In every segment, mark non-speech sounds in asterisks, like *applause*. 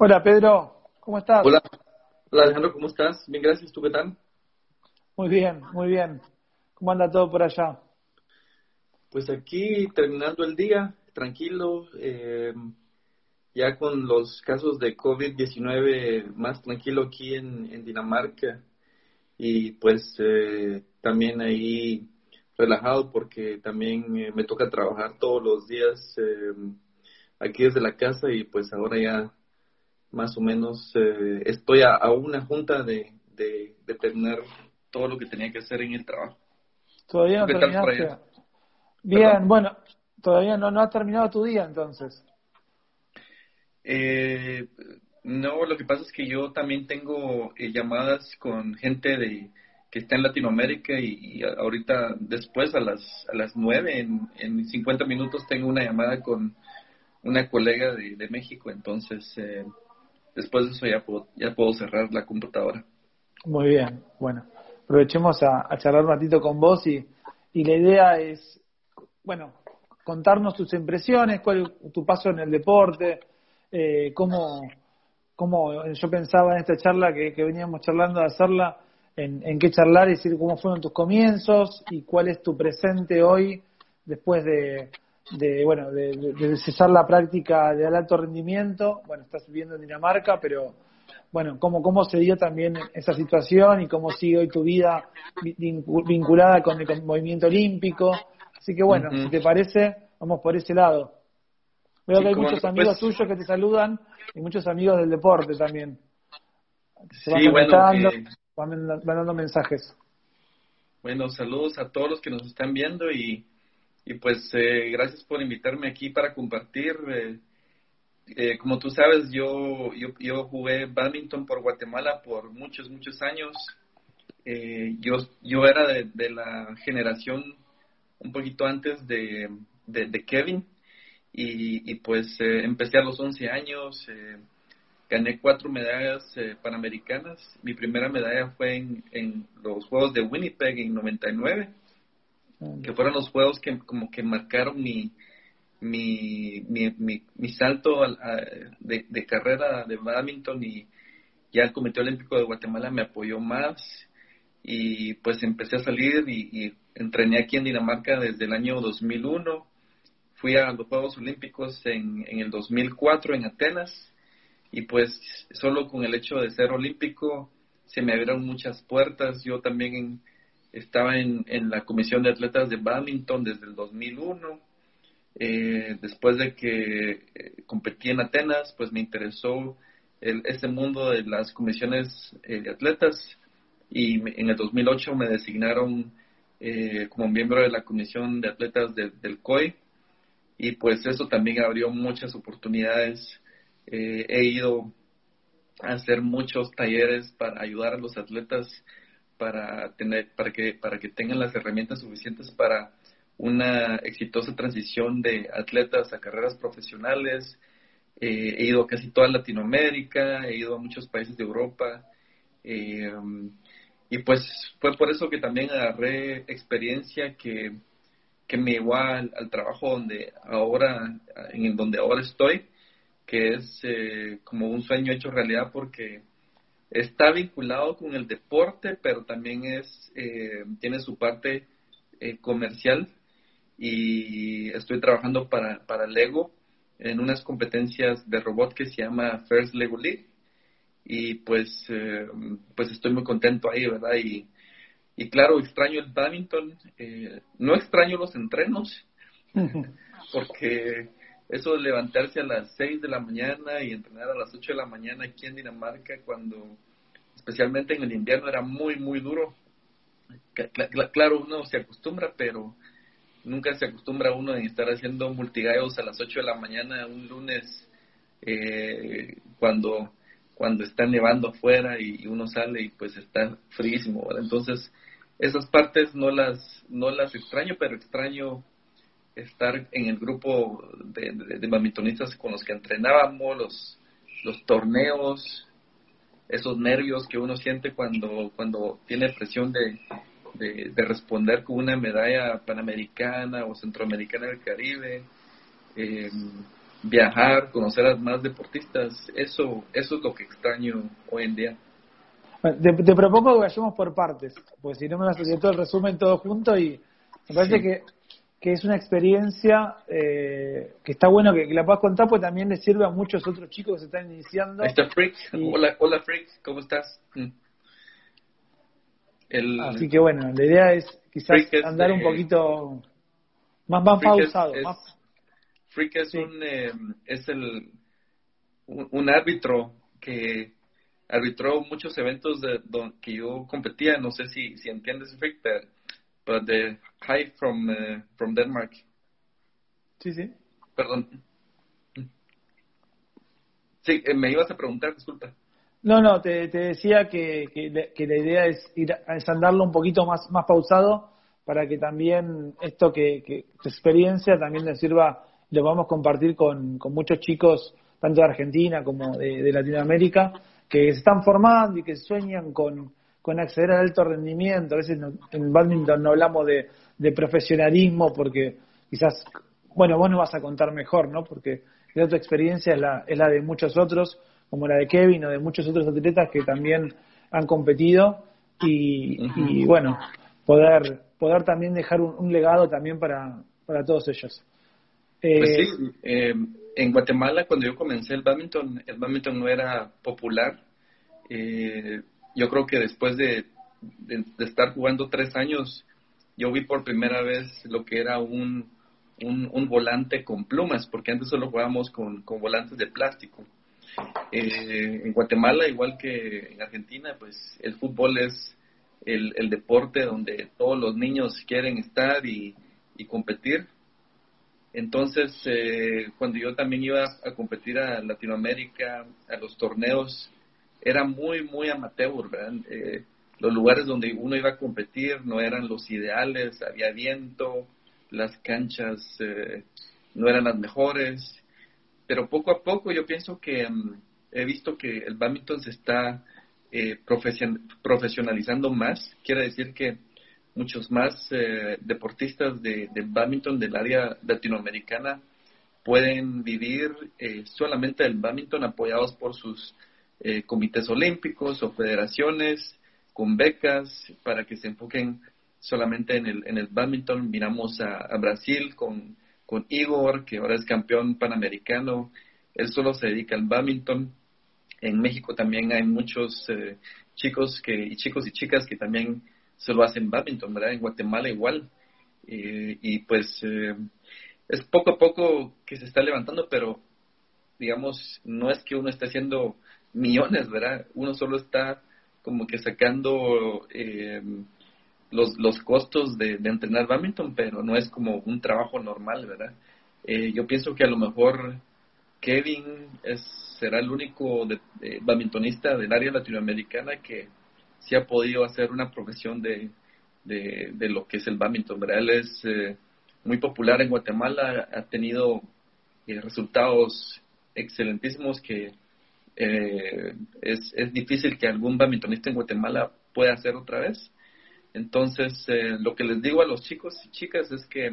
Hola Pedro, ¿cómo estás? Hola, hola Alejandro, ¿cómo estás? Bien, gracias, ¿tú qué tal? Muy bien, muy bien. ¿Cómo anda todo por allá? Pues aquí terminando el día, tranquilo, eh, ya con los casos de COVID-19 más tranquilo aquí en, Dinamarca y pues eh, también ahí relajado porque también eh, me toca trabajar todos los días aquí desde la casa y pues ahora ya más o menos eh, estoy a, una junta de, de, terminar todo lo que tenía que hacer en el trabajo. Todavía no terminaste. Bien, bueno, todavía no, no has terminado tu día entonces. Eh, no, lo que pasa es que yo también tengo eh, llamadas con gente de que está en Latinoamérica y, ahorita después a las a las nueve en, en 50 minutos tengo una llamada con una colega de, de México, entonces eh, después de eso ya puedo, ya puedo cerrar la computadora. Muy bien, bueno, aprovechemos a, charlar un ratito con vos y, y la idea es, bueno, contarnos tus impresiones, cuál tu paso en el deporte, eh, cómo, cómo yo pensaba en esta charla que, veníamos charlando de hacerla, en, en, qué charlar y decir cómo fueron tus comienzos y cuál es tu presente hoy después de, de bueno de, cesar la práctica del alto rendimiento. Bueno estás viviendo en Dinamarca pero bueno cómo cómo se dio también esa situación y cómo sigue hoy tu vida vinculada con el movimiento olímpico así que bueno si te parece vamos por ese lado. Veo que hay muchos amigos pues tuyos que te saludan y muchos amigos del deporte también. Se van sí, bueno, van mandando mensajes. bueno saludos a todos los que nos están viendo y y pues eh, gracias por invitarme aquí para compartir. Eh, eh, como tú sabes, yo, yo, jugué badminton por Guatemala por muchos, muchos años. yo, yo era de, la generación un poquito antes de, de, Kevin y, pues empecé a los 11 años. gané cuatro medallas panamericanas. Mi primera medalla fue en, en los Juegos de Winnipeg en 99 que fueron los juegos que como que marcaron mi, mi, mi, mi, salto de, carrera de badminton y ya el Comité Olímpico de Guatemala me apoyó más y pues empecé a salir y, entrené aquí en Dinamarca desde el año 2001. Fui a los Juegos Olímpicos en, en el 2004 en Atenas y pues solo con el hecho de ser olímpico se me abrieron muchas puertas. Yo también en, estaba en, en la comisión de atletas de badminton desde el 2001. Eh, después de que eh, competí en Atenas, pues me interesó el, ese mundo de las comisiones eh, de atletas y en el 2008 me designaron como miembro de la comisión de atletas del COI y pues eso también abrió muchas oportunidades. he ido a hacer muchos talleres para ayudar a los atletas para tener para que para que tengan las herramientas suficientes para una exitosa transición de atletas a carreras profesionales. Eh, he ido a casi toda Latinoamérica, he ido a muchos países de Europa. Eh, y pues fue por eso que también agarré experiencia que, que me llevó al, trabajo donde ahora, en donde ahora estoy, que es eh, como un sueño hecho realidad porque está vinculado con el deporte, pero también es, eh, tiene su parte eh, comercial. Y estoy trabajando para, para Lego en unas competencias de robot que se llama First Lego League. Y pues, eh, pues estoy muy contento ahí, ¿verdad? Y, y claro, extraño el badminton, no extraño los entrenos, porque eso de levantarse a las 6 de la mañana y entrenar a las 8 de la mañana aquí en Dinamarca cuando especialmente en el invierno era muy muy duro. Claro, uno se acostumbra, pero nunca se acostumbra uno a estar haciendo multigallos a las 8 de la mañana un lunes eh, cuando cuando está nevando afuera y, uno sale y pues está fríísimo, Entonces, esas partes no las no las extraño, pero extraño estar en el grupo de, de, con los que entrenábamos, los, los torneos, esos nervios que uno siente cuando, cuando tiene presión de, de, responder con una medalla panamericana o centroamericana del Caribe. Eh, viajar, conocer a más deportistas, eso, eso es lo que extraño hoy en día. te, propongo que vayamos por partes, pues si no me vas a hacer todo el resumen todo junto y me parece que, que, es una experiencia eh, que está bueno que, la puedas contar, pues también le sirve a muchos otros chicos que se están iniciando. Ahí está Frick, hola, hola Frick, ¿cómo estás? Mm. Así que bueno, la idea es quizás andar un poquito más, más pausado. Freak es, un, eh, es el, un, árbitro que arbitró muchos eventos de, que yo competía. No sé si, si entiendes Freak, pero de High from, uh, from Denmark. Sí, sí. Perdón. Sí, eh, me ibas a preguntar, disculpa. No, no, te, te decía que, que, la idea es ir a andarlo un poquito más, más pausado para que también esto que, que tu experiencia también le sirva, lo vamos a compartir con, con muchos chicos, tanto de Argentina como de, Latinoamérica, que se están formando y que sueñan con, con acceder al alto rendimiento. A veces en badminton no hablamos de, de, profesionalismo porque quizás, bueno, vos no vas a contar mejor, ¿no? Porque la tu experiencia es la, es la de muchos otros, como la de Kevin o de muchos otros atletas que también han competido y, y bueno, poder poder también dejar un, legado también para, para todos ellos. pues sí, eh, eh, en Guatemala cuando yo comencé el badminton, el badminton no era popular. Eh, yo creo que después de, de, estar jugando tres años, yo vi por primera vez lo que era un, un, volante con plumas, porque antes solo jugábamos con, con volantes de plástico. en Guatemala, igual que en Argentina, pues el fútbol es el, el deporte donde todos los niños quieren estar y, competir. Entonces, eh, cuando yo también iba a competir a Latinoamérica, a los torneos, era muy, muy amateur. Eh, los lugares donde uno iba a competir no eran los ideales, había viento, las canchas eh, no eran las mejores, pero poco a poco yo pienso que mm, he visto que el badminton se está eh, profesionalizando más. Quiere decir que muchos más eh, deportistas de, de, badminton del área latinoamericana pueden vivir eh, solamente el badminton apoyados por sus eh, comités olímpicos o federaciones con becas para que se enfoquen solamente en el, en el badminton. Miramos a, a Brasil con, con Igor, que ahora es campeón panamericano. Él solo se dedica al badminton en México también hay muchos eh, chicos que, y chicos y chicas que también se lo hacen badminton, ¿verdad? En Guatemala igual. Eh, y pues eh, es poco a poco que se está levantando, pero digamos, no es que uno esté haciendo millones, ¿verdad? Uno solo está como que sacando los, los costos de, de, entrenar badminton, pero no es como un trabajo normal, ¿verdad? yo pienso que a lo mejor Kevin es, será el único de, badmintonista del área latinoamericana que sí ha podido hacer una profesión de, de, lo que es el badminton. Él es eh, muy popular en Guatemala, ha tenido eh, resultados excelentísimos que eh, es, es difícil que algún badmintonista en Guatemala pueda hacer otra vez. Entonces, lo que les digo a los chicos y chicas es que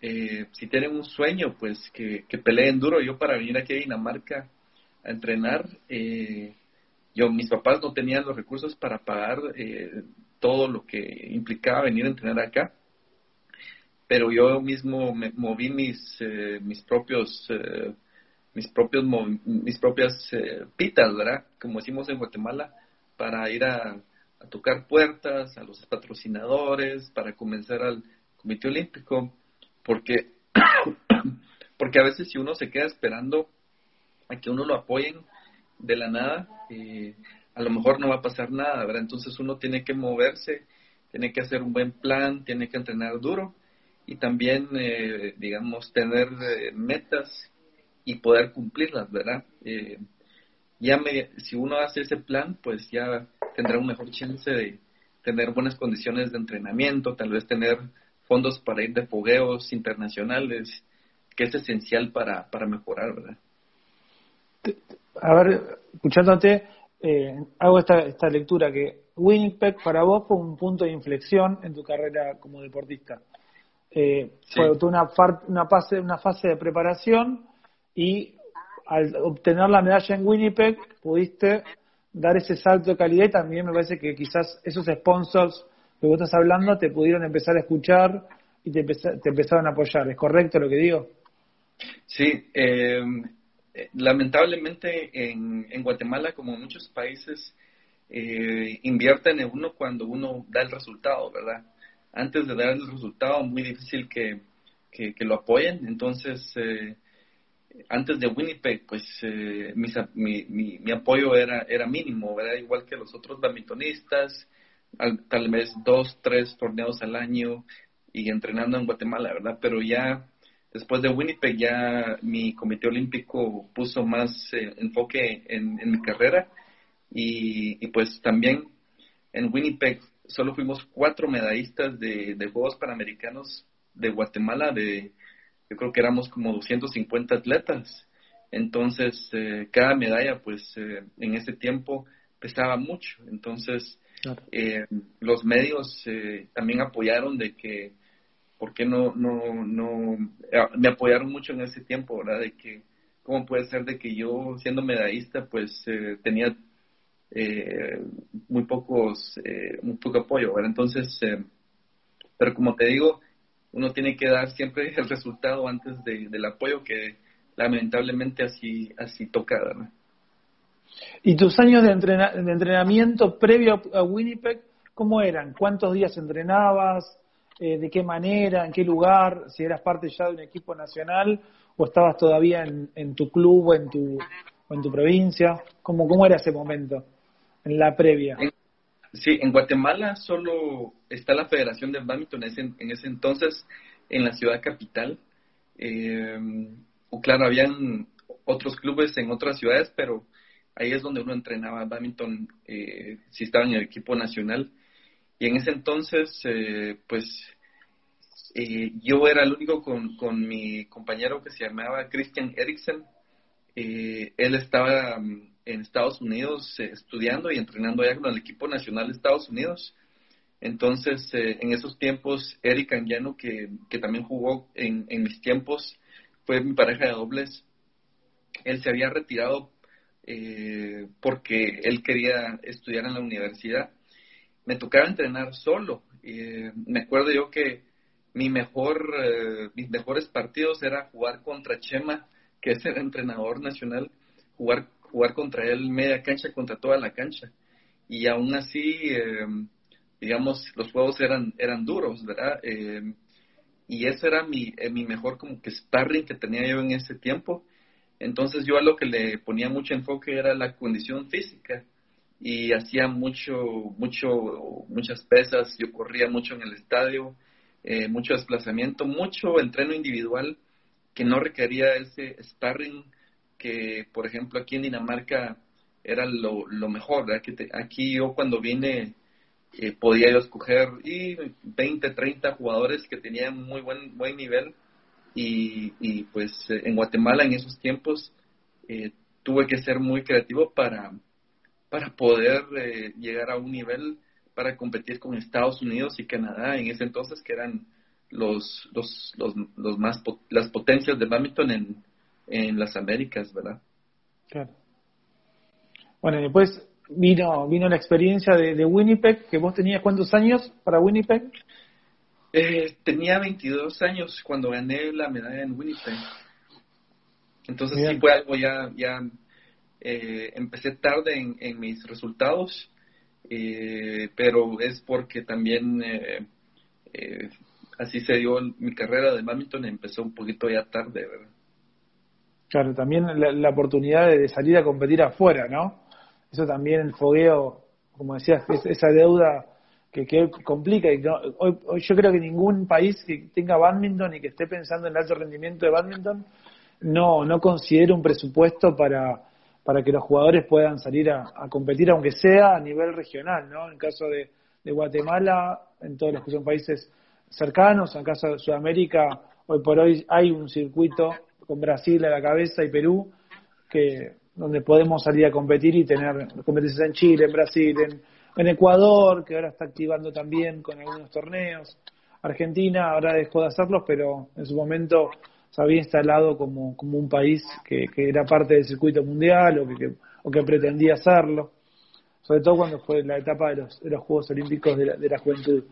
eh, si tienen un sueño, pues que, peleen duro. Yo para venir aquí a Dinamarca a entrenar, eh, yo mis papás no tenían los recursos para pagar eh, todo lo que implicaba venir a entrenar acá, pero yo mismo me moví mis mis propios mis propios mis propias pitas, ¿verdad? Como decimos en Guatemala, para ir a, tocar puertas a los patrocinadores, para comenzar al Comité Olímpico porque, *coughs* porque a veces si uno se queda esperando a que uno lo apoyen de la nada, eh, a lo mejor no va a pasar nada, ¿verdad? Entonces uno tiene que moverse, tiene que hacer un buen plan, tiene que entrenar duro y también, eh, digamos, tener eh, metas y poder cumplirlas, ¿verdad? ya me, si uno hace ese plan, pues ya tendrá un mejor chance de tener buenas condiciones de entrenamiento, tal vez tener fondos para ir de fogueos internacionales, que es esencial para, para mejorar, ¿verdad? A ver, escuchándote, eh, hago esta, esta lectura que Winnipeg para vos fue un punto de inflexión en tu carrera como deportista. Eh, Fue una, una, fase, una fase de preparación y al obtener la medalla en Winnipeg pudiste dar ese salto de calidad y también me parece que quizás esos sponsors que vos estás hablando te pudieron empezar a escuchar y te, te empezaron a apoyar. ¿Es correcto lo que digo? Sí, eh, lamentablemente en, en, Guatemala, como en muchos países, eh, invierten en uno cuando uno da el resultado, ¿verdad? Antes de dar el resultado, muy difícil que, que, lo apoyen. Entonces, eh, antes de Winnipeg, pues eh, mi, mi, mi, apoyo era, era mínimo, era igual que los otros badmintonistas, tal vez dos, tres torneos al año y entrenando en Guatemala, ¿verdad? Pero ya después de Winnipeg ya mi comité olímpico puso más eh, enfoque en, mi carrera y, y, pues también en Winnipeg solo fuimos cuatro medallistas de Juegos Panamericanos de Guatemala de yo creo que éramos como 250 atletas. Entonces, eh, cada medalla, pues, eh, en ese tiempo pesaba mucho. Entonces, eh, los medios también apoyaron de que, ¿por qué no, no, no, me apoyaron mucho en ese tiempo, ¿verdad? De que, ¿cómo puede ser de que yo, siendo medallista, pues, tenía muy pocos, muy poco apoyo, ¿verdad? Entonces, pero como te digo, uno tiene que dar siempre *laughs* el resultado antes del apoyo que lamentablemente así, así toca. ¿Y tus años de, de entrenamiento previo a Winnipeg, cómo eran? ¿Cuántos días entrenabas? Eh, ¿De qué manera? ¿En qué lugar? ¿Si eras parte ya de un equipo nacional o estabas todavía en, tu club o en tu, o en tu provincia? ¿Cómo, ¿Cómo era ese momento en la previa? Sí, en Guatemala solo está la Federación de Badminton en ese, entonces en la ciudad capital. Eh, o claro, habían otros clubes en otras ciudades, pero ahí es donde uno entrenaba badminton eh, si estaba en el equipo nacional. Y en ese entonces, eh, pues eh, yo era el único con, mi compañero que se llamaba Christian Eriksen. él estaba en Estados Unidos eh, estudiando y entrenando allá con el equipo nacional de Estados Unidos. Entonces, eh, en esos tiempos, Eric Anguiano, que, que también jugó en, en, mis tiempos, fue mi pareja de dobles. Él se había retirado eh, porque él quería estudiar en la universidad. Me tocaba entrenar solo. me acuerdo yo que mi mejor, mis mejores partidos era jugar contra Chema, que es el entrenador nacional, jugar jugar contra él media cancha contra toda la cancha. Y aún así, eh, digamos, los juegos eran, eran duros, ¿verdad? Eh, y ese era mi, eh, mi mejor como que sparring que tenía yo en ese tiempo. Entonces yo a lo que le ponía mucho enfoque era la condición física y hacía mucho, mucho, muchas pesas, yo corría mucho en el estadio, mucho desplazamiento, mucho entreno individual que no requería ese sparring que, por ejemplo, aquí en Dinamarca era lo, mejor, aquí yo cuando vine eh, podía yo escoger y 20, 30 jugadores que tenían muy buen, buen nivel. Y, y pues eh, en Guatemala en esos tiempos eh, tuve que ser muy creativo para, para poder llegar a un nivel para competir con Estados Unidos y Canadá en ese entonces que eran los, los, los, los más las potencias de badminton en, en las Américas, ¿verdad? Claro. Bueno, después vino vino la experiencia de, Winnipeg, que vos tenías cuántos años para Winnipeg? Eh, tenía 22 años cuando gané la medalla en Winnipeg. Entonces sí fue algo ya, ya eh, empecé tarde en, en mis resultados, eh, pero es porque también así se dio mi carrera de badminton, empezó un poquito ya tarde, ¿verdad? Claro, también la, oportunidad de, salir a competir afuera, ¿no? Eso también el fogueo, como decías, esa deuda que, que complica. Y hoy, yo creo que ningún país que tenga badminton y que esté pensando en el alto rendimiento de badminton no, no considera un presupuesto para, para que los jugadores puedan salir a, competir, aunque sea a nivel regional, ¿no? En el caso de, de Guatemala, en todos los que son países cercanos, en el caso de Sudamérica, hoy por hoy hay un circuito con Brasil a la cabeza y Perú, que donde podemos salir a competir y tener competencias en Chile, en Brasil, en, Ecuador, que ahora está activando también con algunos torneos. Argentina ahora dejó de hacerlos, pero en su momento se había instalado como, como un país que, que era parte del circuito mundial o que, o que pretendía hacerlo, sobre todo cuando fue la etapa de los, de los Juegos Olímpicos de la, de la Juventud.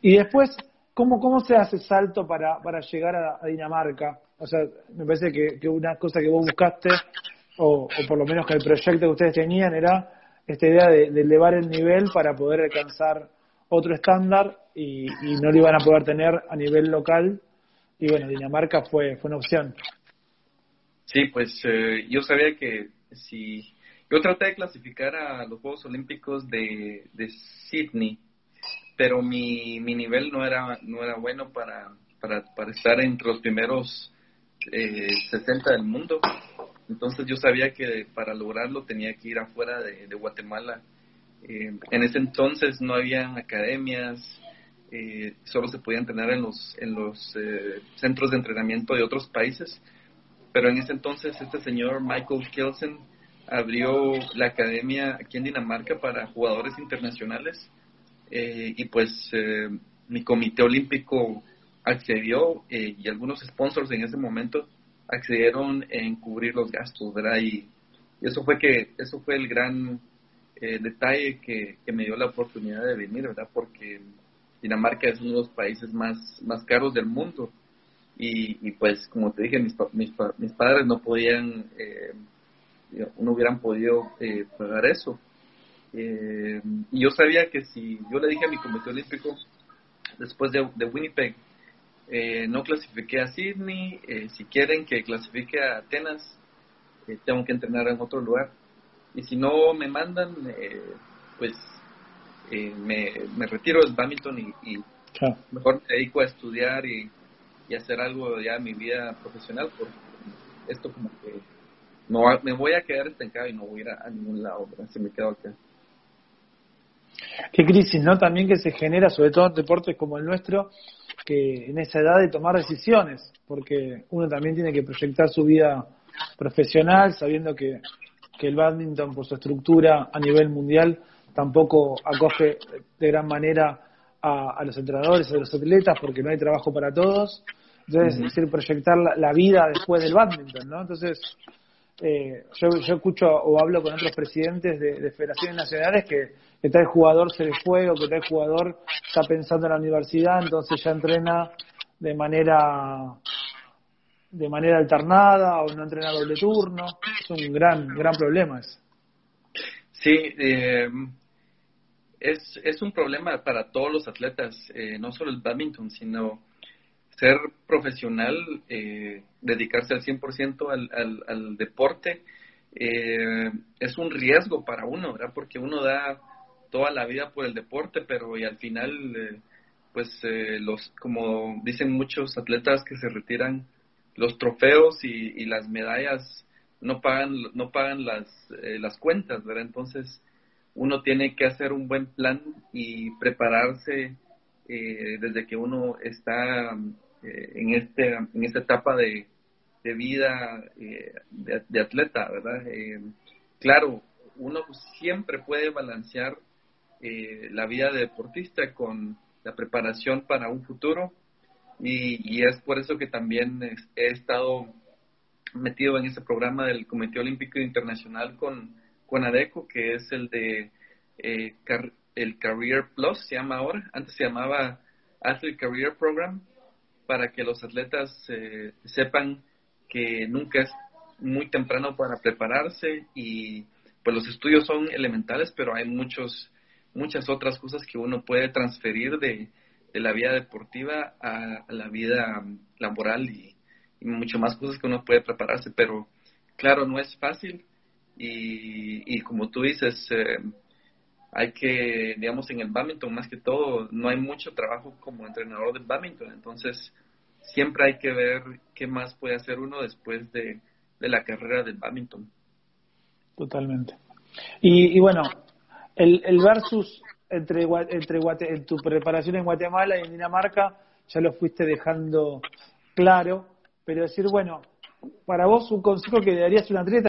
Y después, ¿cómo, cómo se hace salto para, para llegar a, Dinamarca? O sea, me parece que, que, una cosa que vos buscaste, o, por lo menos que el proyecto que ustedes tenían era esta idea de, de elevar el nivel para poder alcanzar otro estándar y, y, no lo iban a poder tener a nivel local. Y bueno, Dinamarca fue, fue una opción. Sí, pues eh, yo sabía que si yo traté de clasificar a los Juegos Olímpicos de, de Sydney, pero mi, mi nivel no era, no era bueno para, para, para estar entre los primeros eh, 60 del mundo. Entonces yo sabía que para lograrlo tenía que ir afuera de, Guatemala. Eh, en ese entonces no había academias, eh, solo se podía entrenar en los, en los eh, centros de entrenamiento de otros países. Pero en ese entonces este señor Michael Kelsen abrió la academia aquí en Dinamarca para jugadores internacionales eh, y pues mi comité olímpico accedió eh, y algunos sponsors en ese momento accedieron en cubrir los gastos, ¿verdad? Y, eso fue que eso fue el gran detalle que, me dio la oportunidad de venir, ¿verdad? Porque Dinamarca es uno de los países más, más caros del mundo y, y pues como te dije, mis, mis, mis padres no podían no hubieran podido eh, pagar eso. Eh, y yo sabía que si yo le dije a mi comité olímpico, después de, Winnipeg, eh, no clasifiqué a Sydney, si quieren que clasifique a Atenas, tengo que entrenar en otro lugar. Y si no me mandan, pues me, me, retiro del badminton y, y mejor me dedico a estudiar y, y hacer algo ya en mi vida profesional, porque esto como que no me voy a quedar estancado y no voy a ir a, ningún lado, se me quedo acá. Qué crisis, ¿no? También que se genera, sobre todo en deportes como el nuestro, que en esa edad de tomar decisiones, porque uno también tiene que proyectar su vida profesional, sabiendo que, que el badminton, por su estructura a nivel mundial, tampoco acoge de gran manera a, a los entrenadores, a los atletas, porque no hay trabajo para todos. Entonces, es decir, proyectar la, la, vida después del badminton, ¿no? Entonces, eh, yo, yo escucho o hablo con otros presidentes de, federaciones nacionales que, tal jugador se le fue o que tal jugador está pensando en la universidad, entonces ya entrena de manera de manera alternada o no entrena doble turno. Es un gran gran problema ese. Sí, eh, es, es un problema para todos los atletas, eh, no solo el badminton, sino ser profesional, eh, dedicarse al 100% al, al, al deporte, eh, es un riesgo para uno, ¿verdad? Porque uno da toda la vida por el deporte, pero y al final, eh, pues, los, como dicen muchos atletas que se retiran, los trofeos y, y las medallas no pagan, no pagan las, las cuentas, ¿verdad? Entonces, uno tiene que hacer un buen plan y prepararse desde que uno está eh, en, este, en esta etapa de, de vida eh, de, atleta, ¿verdad? Eh, claro, uno siempre puede balancear la vida de deportista con la preparación para un futuro y, es por eso que también he estado metido en ese programa del Comité Olímpico Internacional con, con ADECO, que es el de el Career Plus, se llama ahora, antes se llamaba Athlete Career Program, para que los atletas eh, sepan que nunca es muy temprano para prepararse y pues los estudios son elementales, pero hay muchos muchas otras cosas que uno puede transferir de, la vida deportiva a, la vida laboral y, mucho más cosas que uno puede prepararse, pero claro, no es fácil y, y como tú dices, eh, hay que, digamos, en el badminton más que todo, no hay mucho trabajo como entrenador de badminton, entonces siempre hay que ver qué más puede hacer uno después de, la carrera del badminton. Totalmente. Y, bueno, el, el versus entre, entre en tu preparación en Guatemala y en Dinamarca, ya lo fuiste dejando claro, pero decir, bueno, para vos un consejo que darías a un atleta